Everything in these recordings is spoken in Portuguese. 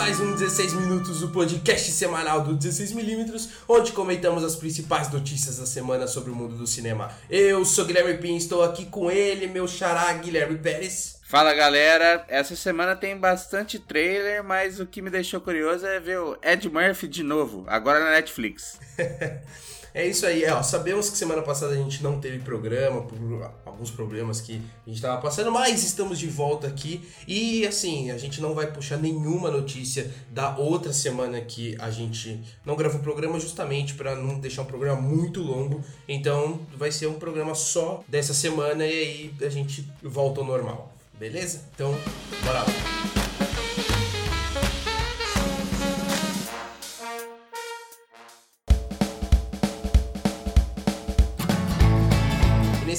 mais um 16 Minutos, o podcast semanal do 16mm, onde comentamos as principais notícias da semana sobre o mundo do cinema. Eu sou Guilherme Pin, estou aqui com ele, meu xará Guilherme Pérez. Fala galera, essa semana tem bastante trailer, mas o que me deixou curioso é ver o Ed Murphy de novo, agora na Netflix. É isso aí, é, ó, sabemos que semana passada a gente não teve programa por alguns problemas que a gente estava passando, mas estamos de volta aqui e assim, a gente não vai puxar nenhuma notícia da outra semana que a gente não gravou o programa justamente para não deixar um programa muito longo. Então, vai ser um programa só dessa semana e aí a gente volta ao normal. Beleza? Então, bora lá.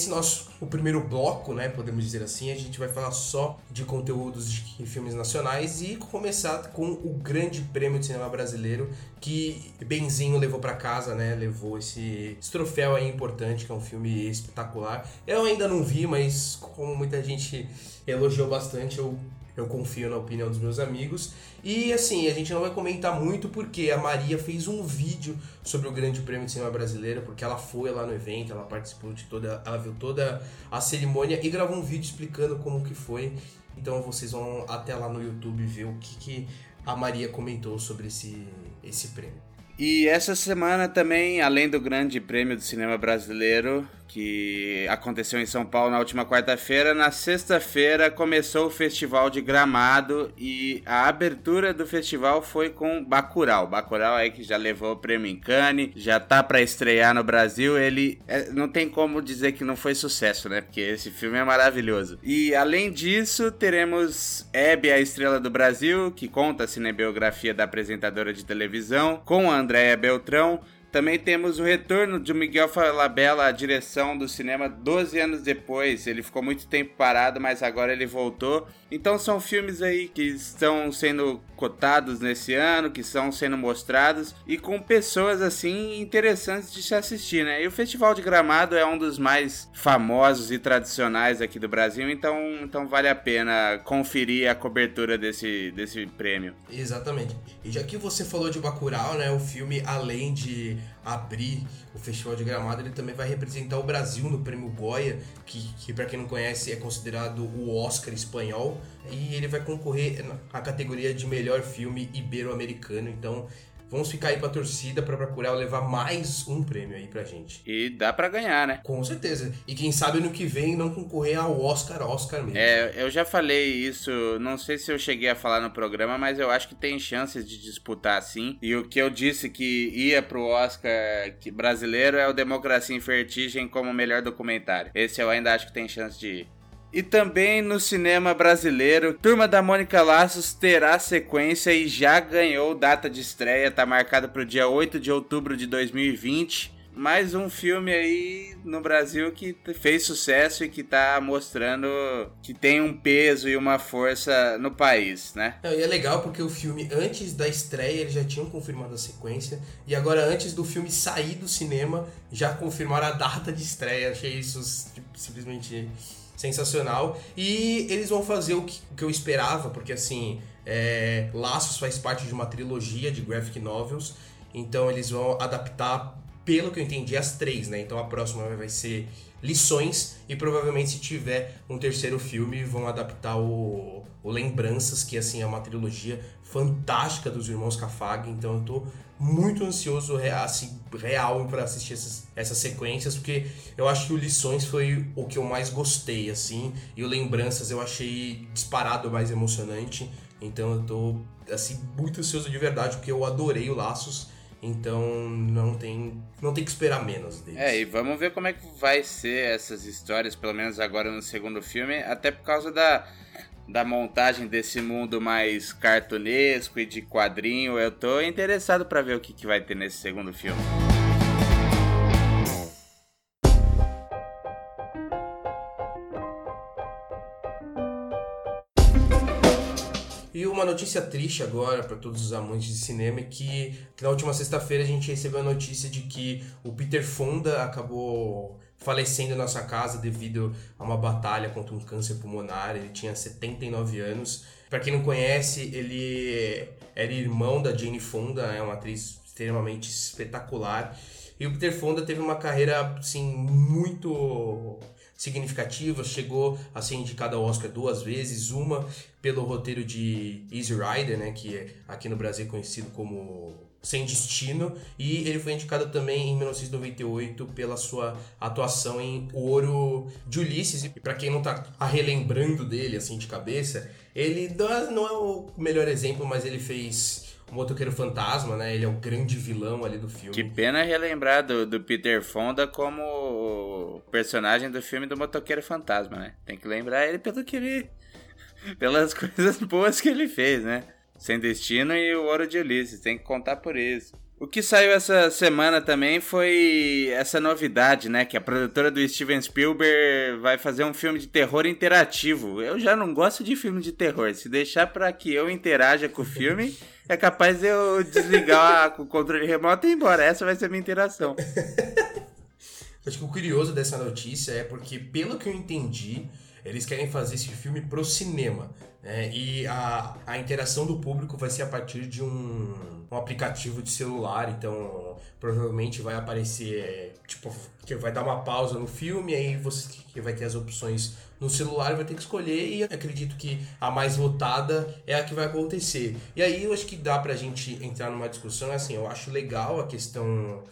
Nesse nosso o primeiro bloco, né, podemos dizer assim, a gente vai falar só de conteúdos de filmes nacionais e começar com o Grande Prêmio de Cinema Brasileiro que Benzinho levou para casa, né, levou esse, esse, troféu aí importante, que é um filme espetacular. Eu ainda não vi, mas como muita gente elogiou bastante, eu eu confio na opinião dos meus amigos. E assim, a gente não vai comentar muito porque a Maria fez um vídeo sobre o Grande Prêmio de Cinema Brasileiro, porque ela foi lá no evento, ela participou de toda, ela viu toda a cerimônia e gravou um vídeo explicando como que foi. Então vocês vão até lá no YouTube ver o que, que a Maria comentou sobre esse, esse prêmio. E essa semana também, além do Grande Prêmio do Cinema Brasileiro, que aconteceu em São Paulo na última quarta-feira. Na sexta-feira começou o Festival de Gramado e a abertura do festival foi com Bacurau. Bacurau aí que já levou o prêmio em Cannes, já tá para estrear no Brasil. Ele é, não tem como dizer que não foi sucesso, né? Porque esse filme é maravilhoso. E além disso, teremos Hebe, a estrela do Brasil, que conta a cinebiografia da apresentadora de televisão, com a Andréia Beltrão. Também temos o retorno de Miguel Falabella à direção do cinema 12 anos depois. Ele ficou muito tempo parado, mas agora ele voltou. Então são filmes aí que estão sendo cotados nesse ano, que estão sendo mostrados e com pessoas assim interessantes de se assistir, né? E o Festival de Gramado é um dos mais famosos e tradicionais aqui do Brasil, então, então vale a pena conferir a cobertura desse, desse prêmio. Exatamente. E já que você falou de Bacurau, né, o filme além de abrir o Festival de Gramado, ele também vai representar o Brasil no Prêmio Goya, que, que para quem não conhece é considerado o Oscar espanhol, e ele vai concorrer na categoria de melhor filme ibero-americano. Então Vamos ficar aí pra torcida pra procurar levar mais um prêmio aí pra gente. E dá pra ganhar, né? Com certeza. E quem sabe no que vem não concorrer ao Oscar, Oscar mesmo. É, eu já falei isso, não sei se eu cheguei a falar no programa, mas eu acho que tem chances de disputar sim. E o que eu disse que ia pro Oscar brasileiro é o Democracia em Vertigem como melhor documentário. Esse eu ainda acho que tem chance de ir. E também no cinema brasileiro, Turma da Mônica Laços terá sequência e já ganhou data de estreia, tá marcado para o dia 8 de outubro de 2020. Mais um filme aí no Brasil que fez sucesso e que tá mostrando que tem um peso e uma força no país, né? Não, e é legal porque o filme, antes da estreia, eles já tinham confirmado a sequência. E agora, antes do filme sair do cinema, já confirmaram a data de estreia. Achei isso tipo, simplesmente sensacional. E eles vão fazer o que, o que eu esperava, porque assim, é, Laços faz parte de uma trilogia de graphic novels, então eles vão adaptar, pelo que eu entendi, as três, né? Então a próxima vai ser Lições, e provavelmente se tiver um terceiro filme, vão adaptar o, o Lembranças, que assim é uma trilogia fantástica dos irmãos Cafag, então eu tô muito ansioso assim, real para assistir essas, essas sequências, porque eu acho que o Lições foi o que eu mais gostei, assim, e o Lembranças eu achei disparado mais emocionante, então eu tô, assim, muito ansioso de verdade, porque eu adorei o Laços, então não tem, não tem que esperar menos deles. É, e vamos ver como é que vai ser essas histórias, pelo menos agora no segundo filme, até por causa da da montagem desse mundo mais cartunesco e de quadrinho. Eu tô interessado para ver o que, que vai ter nesse segundo filme. Uma notícia triste agora para todos os amantes de cinema é que, que na última sexta-feira a gente recebeu a notícia de que o Peter Fonda acabou falecendo na sua casa devido a uma batalha contra um câncer pulmonar. Ele tinha 79 anos. Para quem não conhece, ele era irmão da Jane Fonda, é uma atriz extremamente espetacular. E o Peter Fonda teve uma carreira assim muito significativa, chegou a ser indicado ao Oscar duas vezes, uma pelo roteiro de Easy Rider, né, que é aqui no Brasil é conhecido como Sem Destino, e ele foi indicado também em 1998 pela sua atuação em Ouro de Ulisses. E para quem não tá relembrando dele assim de cabeça, ele não é o melhor exemplo, mas ele fez o motoqueiro fantasma, né? Ele é o grande vilão ali do filme. Que pena relembrar do, do Peter Fonda como personagem do filme do motoqueiro fantasma, né? Tem que lembrar ele pelo que ele. pelas coisas boas que ele fez, né? Sem Destino e o Ouro de Ulisses, tem que contar por isso. O que saiu essa semana também foi essa novidade, né? Que a produtora do Steven Spielberg vai fazer um filme de terror interativo. Eu já não gosto de filme de terror. Se deixar para que eu interaja com o filme, é capaz de eu desligar o controle remoto e ir embora. Essa vai ser a minha interação. Acho que o curioso dessa notícia é porque, pelo que eu entendi, eles querem fazer esse filme pro cinema. Né? E a, a interação do público vai ser a partir de um, um aplicativo de celular. Então, provavelmente vai aparecer, tipo, que vai dar uma pausa no filme, aí você vai ter as opções no celular vai ter que escolher e acredito que a mais votada é a que vai acontecer. E aí eu acho que dá pra gente entrar numa discussão, assim, eu acho legal a questão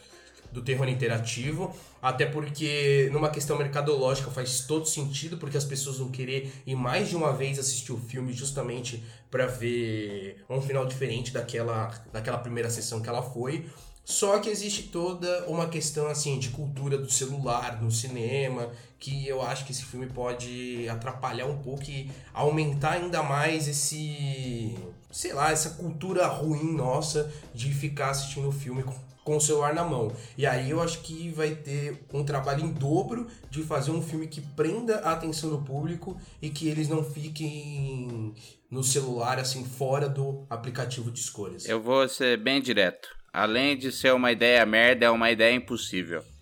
do terror interativo, até porque numa questão mercadológica faz todo sentido, porque as pessoas vão querer ir mais de uma vez assistir o filme justamente para ver um final diferente daquela, daquela primeira sessão que ela foi. Só que existe toda uma questão assim de cultura do celular no cinema, que eu acho que esse filme pode atrapalhar um pouco e aumentar ainda mais esse, sei lá, essa cultura ruim nossa de ficar assistindo o filme com, o celular na mão. E aí eu acho que vai ter um trabalho em dobro de fazer um filme que prenda a atenção do público e que eles não fiquem no celular assim fora do aplicativo de escolhas. Eu vou ser bem direto. Além de ser uma ideia merda, é uma ideia impossível.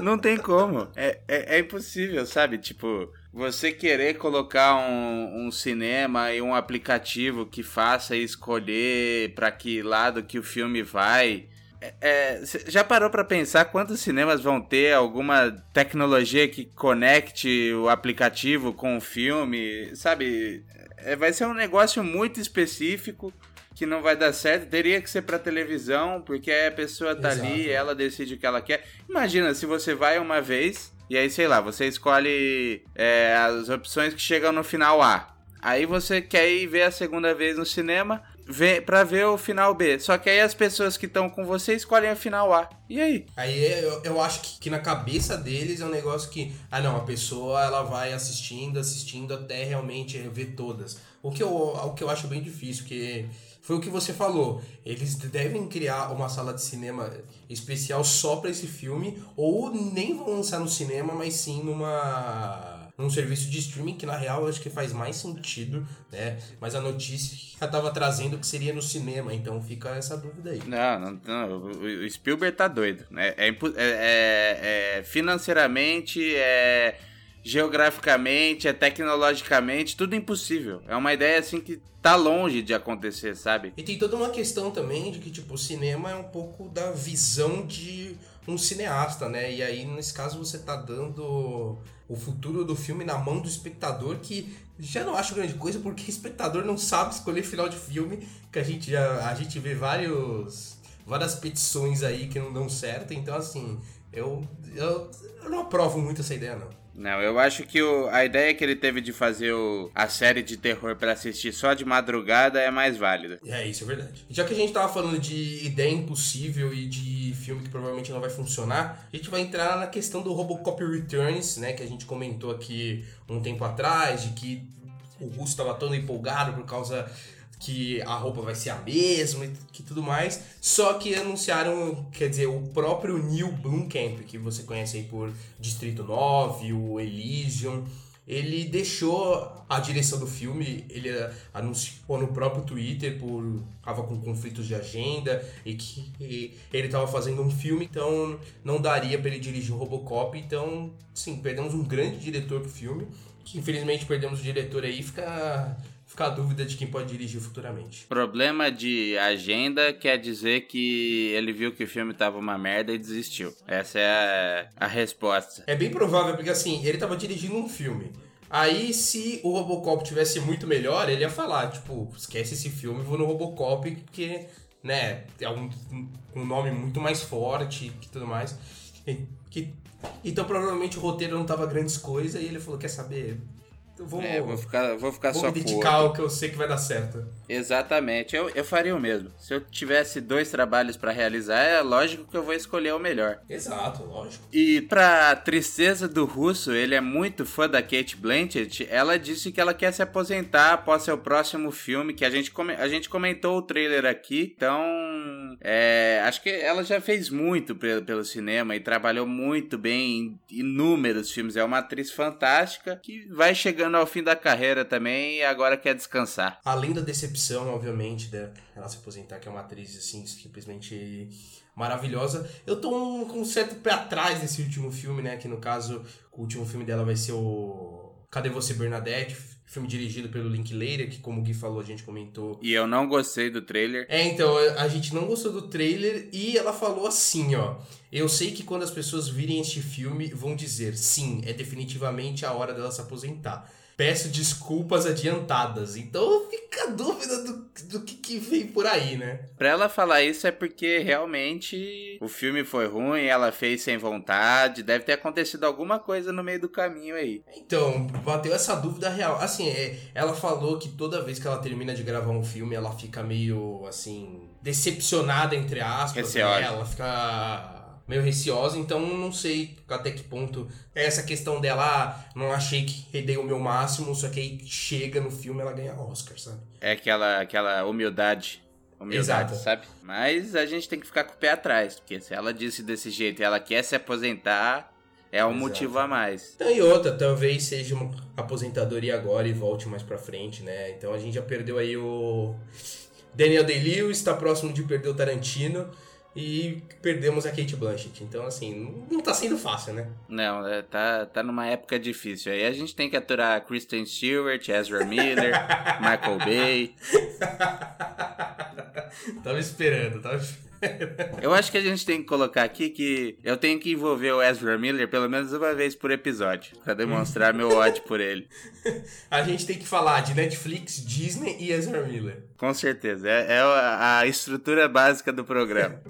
Não tem como. É, é, é, impossível, sabe? Tipo, você querer colocar um, um cinema e um aplicativo que faça escolher para que lado que o filme vai. É, é já parou para pensar quantos cinemas vão ter alguma tecnologia que conecte o aplicativo com o filme? Sabe? É, vai ser um negócio muito específico que não vai dar certo, teria que ser para televisão, porque a pessoa tá Exato. ali, ela decide o que ela quer. Imagina se você vai uma vez e aí, sei lá, você escolhe é, as opções que chegam no final A. Aí você quer ir ver a segunda vez no cinema ver, pra ver o final B. Só que aí as pessoas que estão com você escolhem o final A. E aí? Aí eu, eu acho que, que, na cabeça deles é um negócio que, ah não, a pessoa ela vai assistindo, assistindo até realmente ver todas. O que eu, o que eu acho bem difícil, porque foi o que você falou. Eles devem criar uma sala de cinema especial só para esse filme, ou nem vão lançar no cinema, mas sim numa num serviço de streaming que na real eu acho que faz mais sentido, né? Mas a notícia já estava trazendo que seria no cinema, então fica essa dúvida aí. Não, não, não o Spielberg tá doido, né? É, é, é, é financeiramente, é geograficamente, é tecnologicamente, tudo impossível. É uma ideia assim que tá longe de acontecer, sabe? E tem toda uma questão também de que, tipo, o cinema é um pouco da visão de um cineasta, né? E aí, nesse caso, você tá dando o futuro do filme na mão do espectador, que já não acho grande coisa, porque o espectador não sabe escolher final de filme, que a gente já a gente vê vários várias petições aí que não dão certo, então assim, eu, eu, eu não aprovo muito essa ideia não. Não, eu acho que o, a ideia que ele teve de fazer o, a série de terror para assistir só de madrugada é mais válida. É, isso é verdade. Já que a gente tava falando de ideia impossível e de filme que provavelmente não vai funcionar, a gente vai entrar na questão do Robocop Returns, né, que a gente comentou aqui um tempo atrás, de que o Russo estava todo empolgado por causa que a roupa vai ser a mesma e que tudo mais. Só que anunciaram, quer dizer, o próprio Neil Blomkamp, que você conhece aí por Distrito 9, o Elysium. ele deixou a direção do filme, ele anunciou no próprio Twitter por tava com conflitos de agenda e que ele estava fazendo um filme, então não daria para ele dirigir o Robocop, então sim, perdemos um grande diretor do filme, que infelizmente perdemos o diretor aí, fica fica a dúvida de quem pode dirigir futuramente. Problema de agenda quer dizer que ele viu que o filme tava uma merda e desistiu. Essa é a, a resposta. É bem provável, porque assim, ele tava dirigindo um filme. Aí, se o Robocop tivesse muito melhor, ele ia falar, tipo, esquece esse filme, vou no Robocop, porque, né, é um, um nome muito mais forte e tudo mais. E, que, então, provavelmente o roteiro não tava grandes coisas, e ele falou, quer saber, Vou, é, vou ficar, vou ficar vou só me dedicar ao que eu sei que vai dar certo. Exatamente, eu, eu faria o mesmo. Se eu tivesse dois trabalhos para realizar, é lógico que eu vou escolher o melhor. Exato, lógico. E pra tristeza do russo, ele é muito fã da Kate Blanchett. Ela disse que ela quer se aposentar após seu próximo filme, que a gente, a gente comentou o trailer aqui. Então, é, acho que ela já fez muito pelo, pelo cinema e trabalhou muito bem em inúmeros filmes. É uma atriz fantástica que vai chegando ao fim da carreira também e agora quer descansar. Além da decepção, obviamente, dela se aposentar, que é uma atriz assim, simplesmente maravilhosa. Eu tô um, com um certo pé atrás desse último filme, né? Que no caso, o último filme dela vai ser o Cadê Você, Bernadette? Filme dirigido pelo Linklater, que como o Gui falou, a gente comentou. E eu não gostei do trailer. É, então, a gente não gostou do trailer e ela falou assim, ó. Eu sei que quando as pessoas virem este filme, vão dizer, sim, é definitivamente a hora dela se aposentar peço desculpas adiantadas. Então fica a dúvida do, do que, que vem por aí, né? Pra ela falar isso é porque realmente o filme foi ruim, ela fez sem vontade, deve ter acontecido alguma coisa no meio do caminho aí. Então, bateu essa dúvida real. Assim, é, ela falou que toda vez que ela termina de gravar um filme, ela fica meio assim. decepcionada, entre aspas. Né? Ela fica meio receosa, então não sei até que ponto é essa questão dela, ah, não achei que dei o meu máximo, só que aí chega no filme ela ganha Oscar, sabe? É aquela, aquela humildade. Humildade, Exato. sabe? Mas a gente tem que ficar com o pé atrás, porque se ela disse desse jeito e ela quer se aposentar, é um Exato. motivo a mais. Então, e outra, talvez seja uma aposentadoria agora e volte mais pra frente, né? Então a gente já perdeu aí o Daniel Day-Lewis, está próximo de perder o Tarantino e perdemos a Kate Blanchett. Então, assim, não tá sendo fácil, né? Não, é, tá, tá numa época difícil. Aí a gente tem que aturar Kristen Stewart, Ezra Miller, Michael Bay. tava esperando, tava esperando. Eu acho que a gente tem que colocar aqui que eu tenho que envolver o Ezra Miller pelo menos uma vez por episódio, para demonstrar meu ódio por ele. A gente tem que falar de Netflix, Disney e Ezra Miller. Com certeza, é, é a estrutura básica do programa.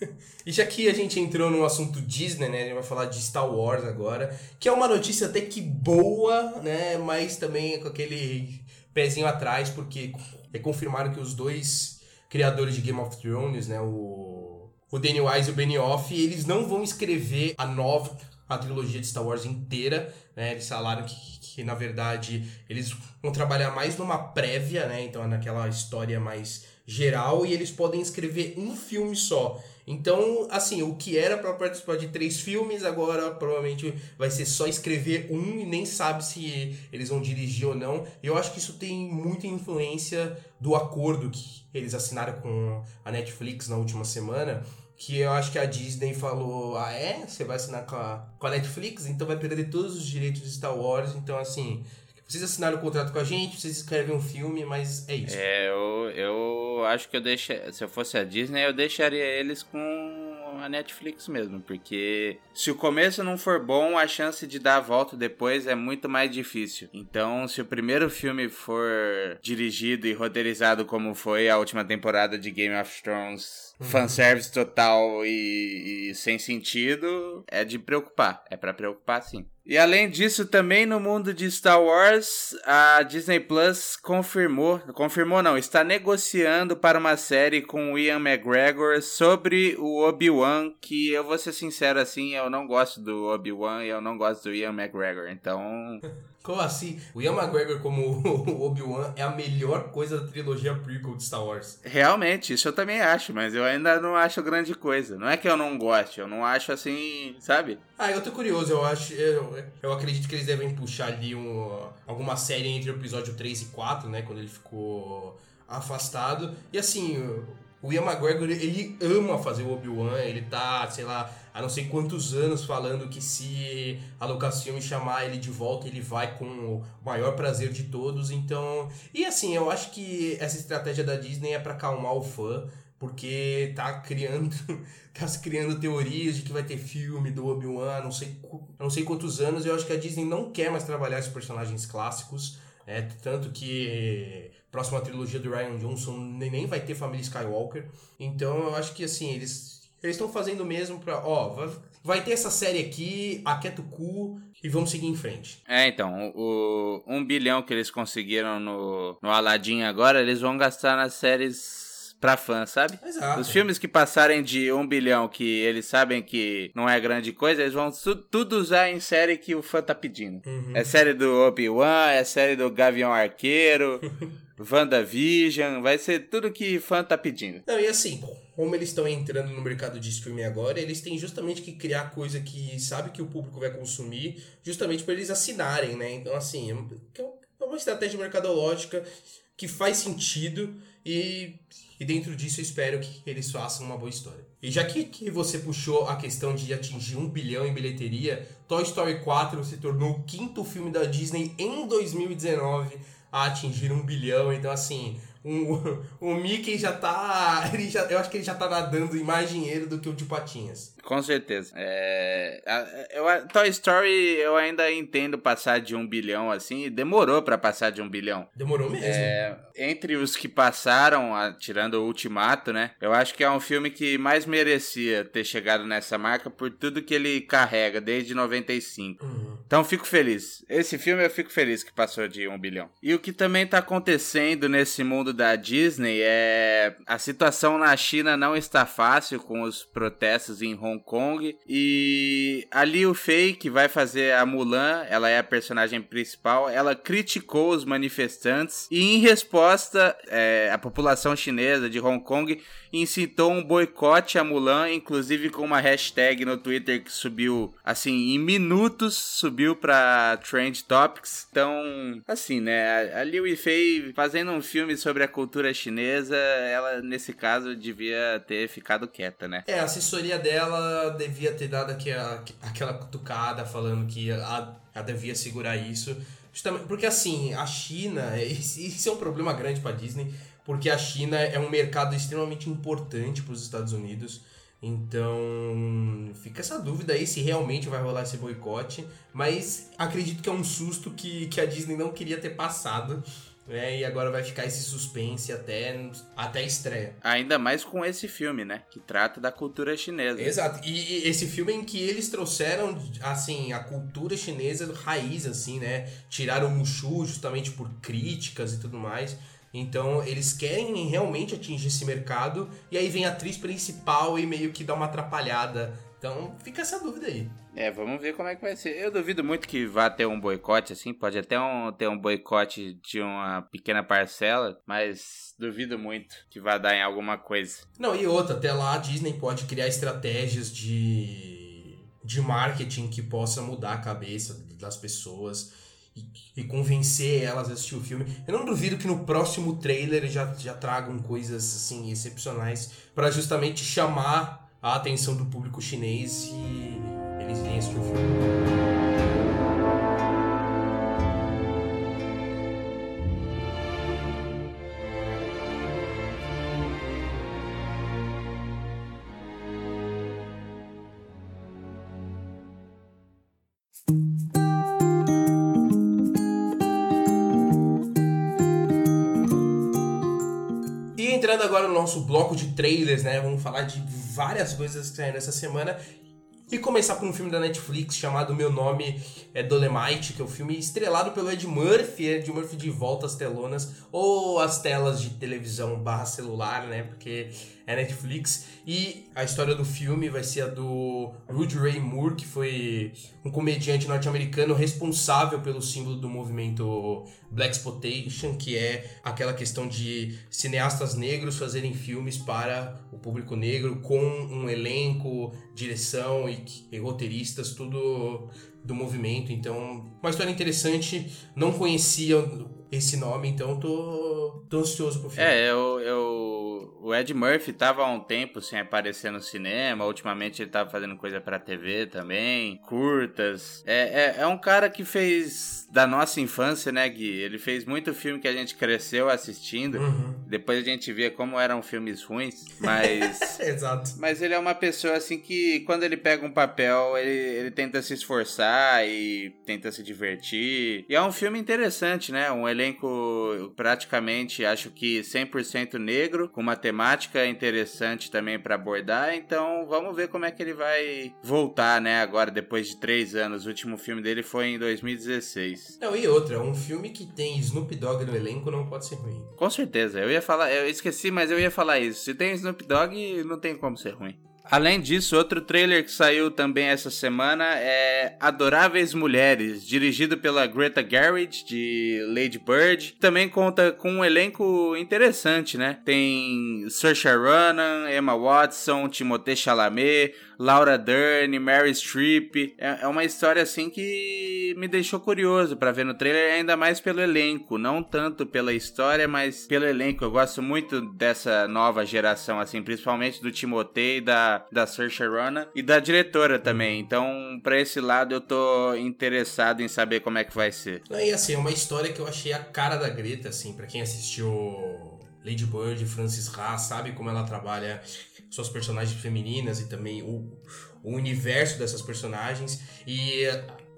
E já que a gente entrou no assunto Disney, né? A gente vai falar de Star Wars agora, que é uma notícia até que boa, né? Mas também com aquele pezinho atrás, porque é confirmado que os dois criadores de Game of Thrones, né? O, o Danny Wise e o Benioff, eles não vão escrever a nova a trilogia de Star Wars inteira, né? Eles falaram que, que, na verdade eles vão trabalhar mais numa prévia, né? Então naquela história mais geral e eles podem escrever um filme só. Então, assim, o que era para participar de três filmes, agora provavelmente vai ser só escrever um e nem sabe se eles vão dirigir ou não. Eu acho que isso tem muita influência do acordo que eles assinaram com a Netflix na última semana. Que eu acho que a Disney falou: Ah, é? Você vai assinar com a, com a Netflix? Então vai perder todos os direitos de Star Wars. Então, assim, vocês assinaram o contrato com a gente, vocês escrevem um filme, mas é isso. É, eu, eu acho que eu deixaria. Se eu fosse a Disney, eu deixaria eles com a Netflix mesmo, porque se o começo não for bom, a chance de dar a volta depois é muito mais difícil. Então, se o primeiro filme for dirigido e roteirizado como foi a última temporada de Game of Thrones, uhum. fanservice total e, e sem sentido, é de preocupar. É para preocupar sim. E além disso, também no mundo de Star Wars, a Disney Plus confirmou, confirmou não, está negociando para uma série com o Ian McGregor sobre o Obi-Wan, que eu vou ser sincero assim, eu não gosto do Obi-Wan e eu não gosto do Ian McGregor, então Como assim? O Ian McGregor como o Obi-Wan é a melhor coisa da trilogia prequel de Star Wars. Realmente, isso eu também acho, mas eu ainda não acho grande coisa. Não é que eu não goste, eu não acho assim, sabe? Ah, eu tô curioso, eu acho. Eu, eu acredito que eles devem puxar ali um, alguma série entre o episódio 3 e 4, né? Quando ele ficou afastado. E assim, o Ian McGregor, ele ama fazer o Obi-Wan, ele tá, sei lá, há não sei quantos anos falando que se a Lucasfilm chamar ele de volta, ele vai com o maior prazer de todos, então... E assim, eu acho que essa estratégia da Disney é para acalmar o fã, porque tá criando tá criando teorias de que vai ter filme do Obi-Wan, não sei não sei quantos anos, eu acho que a Disney não quer mais trabalhar esses personagens clássicos, é tanto que próxima trilogia do Ryan Johnson nem vai ter família Skywalker. Então eu acho que assim, eles eles estão fazendo mesmo pra, ó, vai, vai ter essa série aqui, aquieta o cu e vamos seguir em frente. É, então, o, um bilhão que eles conseguiram no, no Aladdin agora, eles vão gastar nas séries pra fã, sabe? Exato. Os filmes que passarem de um bilhão, que eles sabem que não é grande coisa, eles vão tu, tudo usar em série que o fã tá pedindo. Uhum. É série do Obi-Wan, é série do Gavião Arqueiro. WandaVision, vai ser tudo que fã tá pedindo. Não, e assim, como eles estão entrando no mercado de streaming agora, eles têm justamente que criar coisa que sabe que o público vai consumir, justamente para eles assinarem, né? Então, assim, é, é uma estratégia mercadológica que faz sentido e, e dentro disso eu espero que eles façam uma boa história. E já que, que você puxou a questão de atingir um bilhão em bilheteria, Toy Story 4 se tornou o quinto filme da Disney em 2019 a atingir um bilhão. Então, assim, um, o Mickey já tá. Ele já, eu acho que ele já tá nadando em mais dinheiro do que o de Patinhas. Com certeza. É, eu, Toy Story eu ainda entendo passar de um bilhão assim. Demorou para passar de um bilhão. Demorou mesmo. É, entre os que passaram, tirando o Ultimato, né? Eu acho que é um filme que mais merecia ter chegado nessa marca por tudo que ele carrega desde 95. Uhum. Então fico feliz. Esse filme eu fico feliz que passou de um bilhão. E o que também tá acontecendo nesse mundo da Disney é a situação na China não está fácil com os protestos em Hong Kong e a Liu Fei que vai fazer a Mulan, ela é a personagem principal, ela criticou os manifestantes e em resposta é, a população chinesa de Hong Kong incitou um boicote a Mulan, inclusive com uma hashtag no Twitter que subiu assim em minutos subiu para Trend Topics. Então, assim, né, a Liu Fei fazendo um filme sobre a cultura chinesa, ela nesse caso devia ter ficado quieta, né? É, a assessoria dela devia ter dado aqui a, aquela cutucada falando que ela, ela devia segurar isso. Justamente porque assim, a China, isso é um problema grande para Disney, porque a China é um mercado extremamente importante para os Estados Unidos. Então, fica essa dúvida aí se realmente vai rolar esse boicote, mas acredito que é um susto que, que a Disney não queria ter passado. É, e agora vai ficar esse suspense até, até a estreia. Ainda mais com esse filme, né? Que trata da cultura chinesa. Exato. E, e esse filme em que eles trouxeram, assim, a cultura chinesa raiz, assim, né? Tiraram o Mushu justamente por críticas e tudo mais. Então eles querem realmente atingir esse mercado e aí vem a atriz principal e meio que dá uma atrapalhada. Então fica essa dúvida aí. É, vamos ver como é que vai ser. Eu duvido muito que vá ter um boicote assim, pode até um, ter um boicote de uma pequena parcela, mas duvido muito que vá dar em alguma coisa. Não, e outra, até lá a Disney pode criar estratégias de, de marketing que possa mudar a cabeça das pessoas e, convencer elas a assistir o filme. Eu não duvido que no próximo trailer já, já tragam coisas assim excepcionais para justamente chamar a atenção do público chinês e eles virem assistir o filme. Bloco de trailers, né? Vamos falar de várias coisas que saíram essa semana. E começar por um filme da Netflix chamado Meu Nome é Dolemite, que é um filme estrelado pelo Ed Murphy, Ed Murphy de volta às telonas, ou às telas de televisão barra celular, né? Porque é Netflix. E a história do filme vai ser a do Rudy Ray Moore, que foi um comediante norte-americano responsável pelo símbolo do movimento Black Exploitation, que é aquela questão de cineastas negros fazerem filmes para o público negro com um elenco, direção e, e roteiristas, tudo do movimento. Então, uma história interessante. Não conhecia esse nome, então tô, tô ansioso pro filme. É, eu, eu, o Ed Murphy tava há um tempo sem aparecer no cinema, ultimamente ele tava fazendo coisa pra TV também, curtas. É, é, é um cara que fez da nossa infância, né, Gui? Ele fez muito filme que a gente cresceu assistindo, Uhum. depois a gente via como eram filmes ruins, mas... Exato. Mas ele é uma pessoa assim que quando ele pega um papel, ele, ele tenta se esforçar e tenta se divertir. E é um filme interessante, né? Um elenco praticamente, acho que 100% negro, com uma temática interessante também pra abordar. Então vamos ver como é que ele vai voltar, né? Agora, depois de três anos. O último filme dele foi em 2016. Não, e outra, um filme que tem Snoop Dogg no elenco não pode ser ruim. Com certeza, eu ia falar, eu esqueci, mas eu ia falar isso. Se tem Snoop Dogg, não tem como ser ruim. Além disso, outro trailer que saiu também essa semana é Adoráveis Mulheres, dirigido pela Greta Gerwig, de Lady Bird. Também conta com um elenco interessante, né? Tem Saoirse Ronan, Emma Watson, Timothée Chalamet, Laura Dern, Mary Streep. É, é uma história assim que me deixou curioso pra ver no trailer, ainda mais pelo elenco, não tanto pela história, mas pelo elenco. Eu gosto muito dessa nova geração, assim, principalmente do Timothée e da, da Saoirse Ronan e da diretora também. Então, pra esse lado, eu tô interessado em saber como é que vai ser. E assim, é uma história que eu achei a cara da Greta, assim, pra quem assistiu Lady Bird, Francis Ha, sabe como ela trabalha suas personagens femininas e também o, o universo dessas personagens. E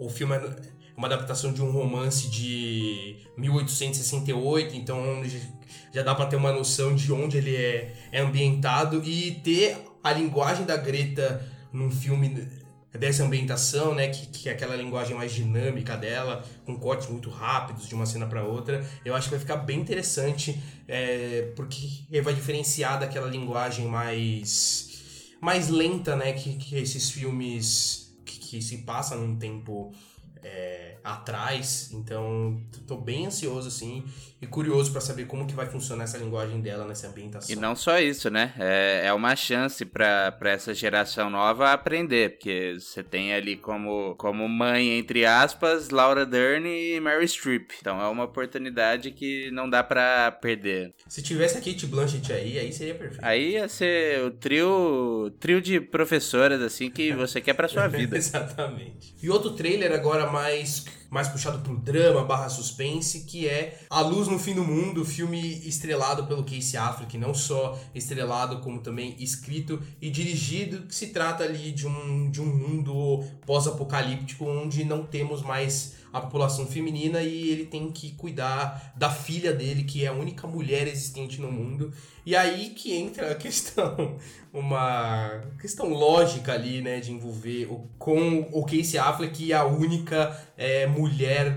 o filme é uma adaptação de um romance de 1868, então já dá pra ter uma noção de onde ele é, é ambientado e ter a linguagem da Greta num filme dessa ambientação, né, que, que é aquela linguagem mais dinâmica dela, com cortes muito rápidos de uma cena para outra, eu acho que vai ficar bem interessante, é, porque vai diferenciar daquela linguagem mais mais lenta, né, que, que esses filmes que, se passam num tempo é, atrás, então tô bem ansioso assim e curioso para saber como que vai funcionar essa linguagem dela nessa ambientação. E não só isso, né? É, é uma chance para essa geração nova aprender, porque você tem ali como, como mãe, entre aspas, Laura Dern e Mary Streep. Então é uma oportunidade que não dá para perder. Se tivesse a Kate Blanchett aí, aí seria perfeito. Aí ia ser o trio, trio de professoras, assim, que você quer pra sua vida. Exatamente. E outro trailer agora mais mais puxado pro drama barra suspense, que é A Luz no Fim do Mundo, filme estrelado pelo Casey Affleck, não só estrelado, como também escrito e dirigido, que se trata ali de um, de um mundo pós-apocalíptico onde não temos mais a população feminina e ele tem que cuidar da filha dele, que é a única mulher existente no mundo. E aí que entra a questão, uma questão lógica ali, né, de envolver o, com o Casey Affleck e a única é, mulher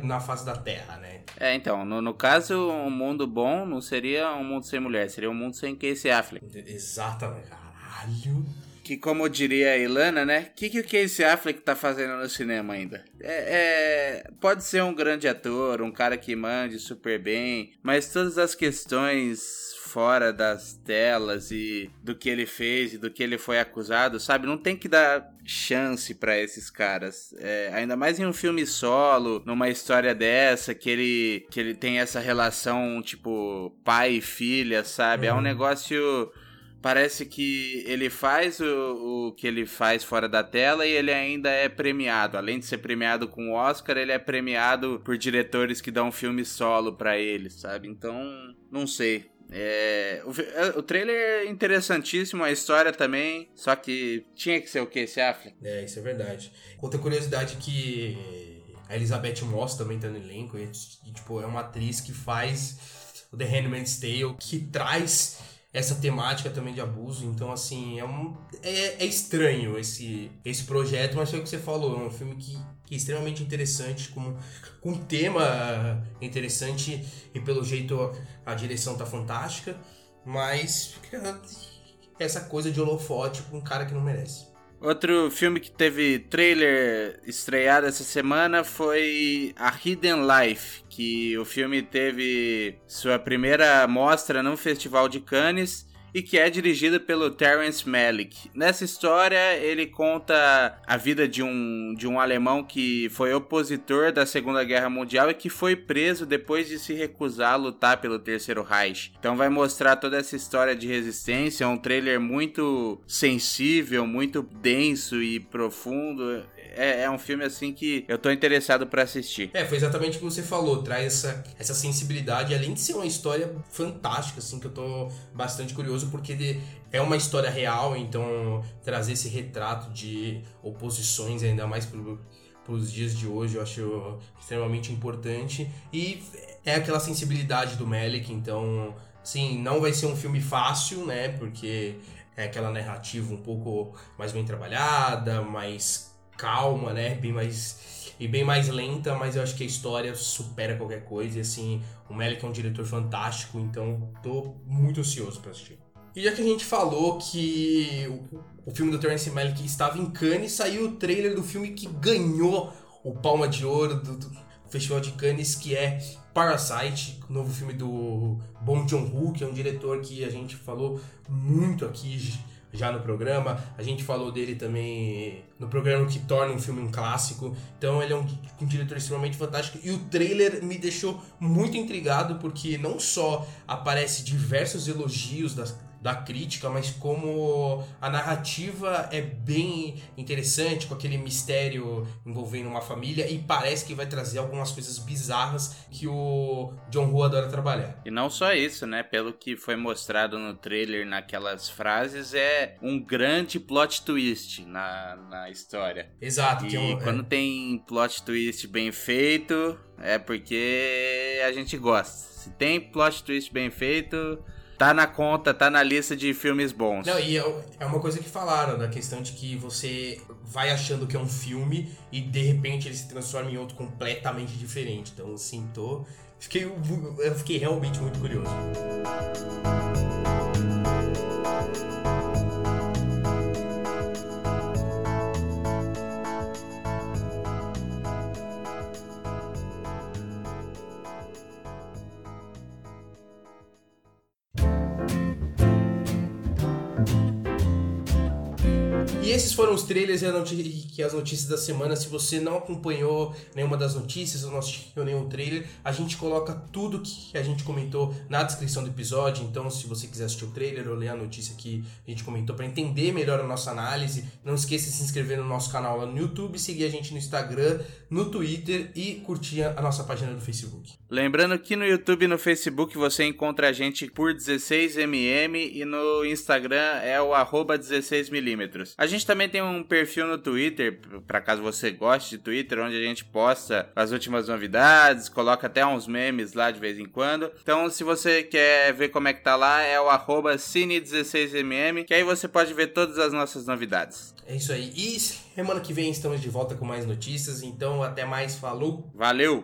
na face da Terra, né? É, então, no, no caso, um mundo bom não seria um mundo sem mulher, seria um mundo sem Casey Affleck. Exatamente, caralho. Que como diria a Ilana, né? O que, que o Casey Affleck tá fazendo no cinema ainda? É, é, pode ser um grande ator, um cara que mande super bem, mas todas as questões fora das telas e do que ele fez e do que ele foi acusado, sabe? Não tem que dar chance para esses caras. É, ainda mais em um filme solo, numa história dessa, que ele, que ele tem essa relação, tipo, pai e filha, sabe? É um negócio parece que ele faz o, o que ele faz fora da tela e ele ainda é premiado. Além de ser premiado com o Oscar, ele é premiado por diretores que dão filme solo para ele, sabe? Então, não sei. É, o, o trailer é interessantíssimo, a história também, só que tinha que ser o que esse Affleck? É, isso é verdade. Outra curiosidade que a Elizabeth Moss também tá no elenco, e, e, tipo, é uma atriz que faz o The Handmaid's Tale, que traz essa temática também de abuso. Então, assim, é, um, é, é estranho esse, esse projeto, mas foi o que você falou, é um filme que, que é extremamente interessante, com, com um tema interessante e pelo jeito a direção tá fantástica, mas essa coisa de holofote com um cara que não merece. Outro filme que teve trailer estreado essa semana foi A Hidden Life, que o filme teve sua primeira mostra no Festival de Cannes e que é dirigida pelo Terence Malick. Nessa história, ele conta a vida de um, de um alemão que foi opositor da Segunda Guerra Mundial e que foi preso depois de se recusar a lutar pelo Terceiro Reich. Então vai mostrar toda essa história de resistência, um trailer muito sensível, muito denso e profundo é, é, um filme assim que eu tô interessado para assistir. É, foi exatamente o que você falou, traz essa, essa sensibilidade, além de ser uma história fantástica, assim, que eu tô bastante curioso, porque é uma história real, então trazer esse retrato de oposições, ainda mais pro, pros dias de hoje, eu acho extremamente importante. E é aquela sensibilidade do Melick, então, sim, não vai ser um filme fácil, né, porque é aquela narrativa um pouco mais bem trabalhada, mais calma, né? Bem mais e bem mais lenta, mas eu acho que a história supera qualquer coisa. E assim, o Melick é um diretor fantástico, então tô muito ansioso para assistir. E já que a gente falou que o, o filme do Terence Malick estava em Cannes, saiu o trailer do filme que ganhou o Palma de Ouro do, do Festival de Cannes, que é Parasite, o novo filme do Bong Joon-ho, que é um diretor que a gente falou muito aqui já no programa. A gente falou dele também no programa que torna um filme um clássico. Então ele é um, um, diretor extremamente fantástico. E o trailer me deixou muito intrigado porque não só aparece diversos elogios das, da crítica, mas como a narrativa é bem interessante, com aquele mistério envolvendo uma família, e parece que vai trazer algumas coisas bizarras que o John Woo adora trabalhar. E não só isso, né? Pelo que foi mostrado no trailer, naquelas frases, é um grande plot twist na, na história. Exato. E é um, quando é... tem plot twist bem feito, é porque a gente gosta. Se tem plot twist bem feito, tá na conta, tá na lista de filmes bons. Não, e é, é uma coisa que falaram, da questão de que você vai achando que é um filme e de repente ele se transforma em outro completamente diferente. Então, assim, tô. Fiquei, eu fiquei realmente muito curioso. Esses foram os trailers e, as notícias da semana. Se você não acompanhou nenhuma das notícias ou não assistiu nenhum trailer, a gente coloca tudo que a gente comentou na descrição do episódio. Então, se você quiser assistir o trailer ou ler a notícia que a gente comentou para entender melhor a nossa análise, não esqueça de se inscrever no nosso canal lá no YouTube, seguir a gente no Instagram, no Twitter e curtir a nossa página do Facebook. Lembrando que no YouTube e no Facebook você encontra a gente por 16mm e no Instagram é o 16mm. A gente também tem um perfil no Twitter, para caso você goste de Twitter, onde a gente posta as últimas novidades, coloca até uns memes lá de vez em quando. Então, se você quer ver como é que tá lá, é o cine16mm, que aí você pode ver todas as nossas novidades. É isso aí. E semana que vem estamos de volta com mais notícias, então até mais, falou! Valeu!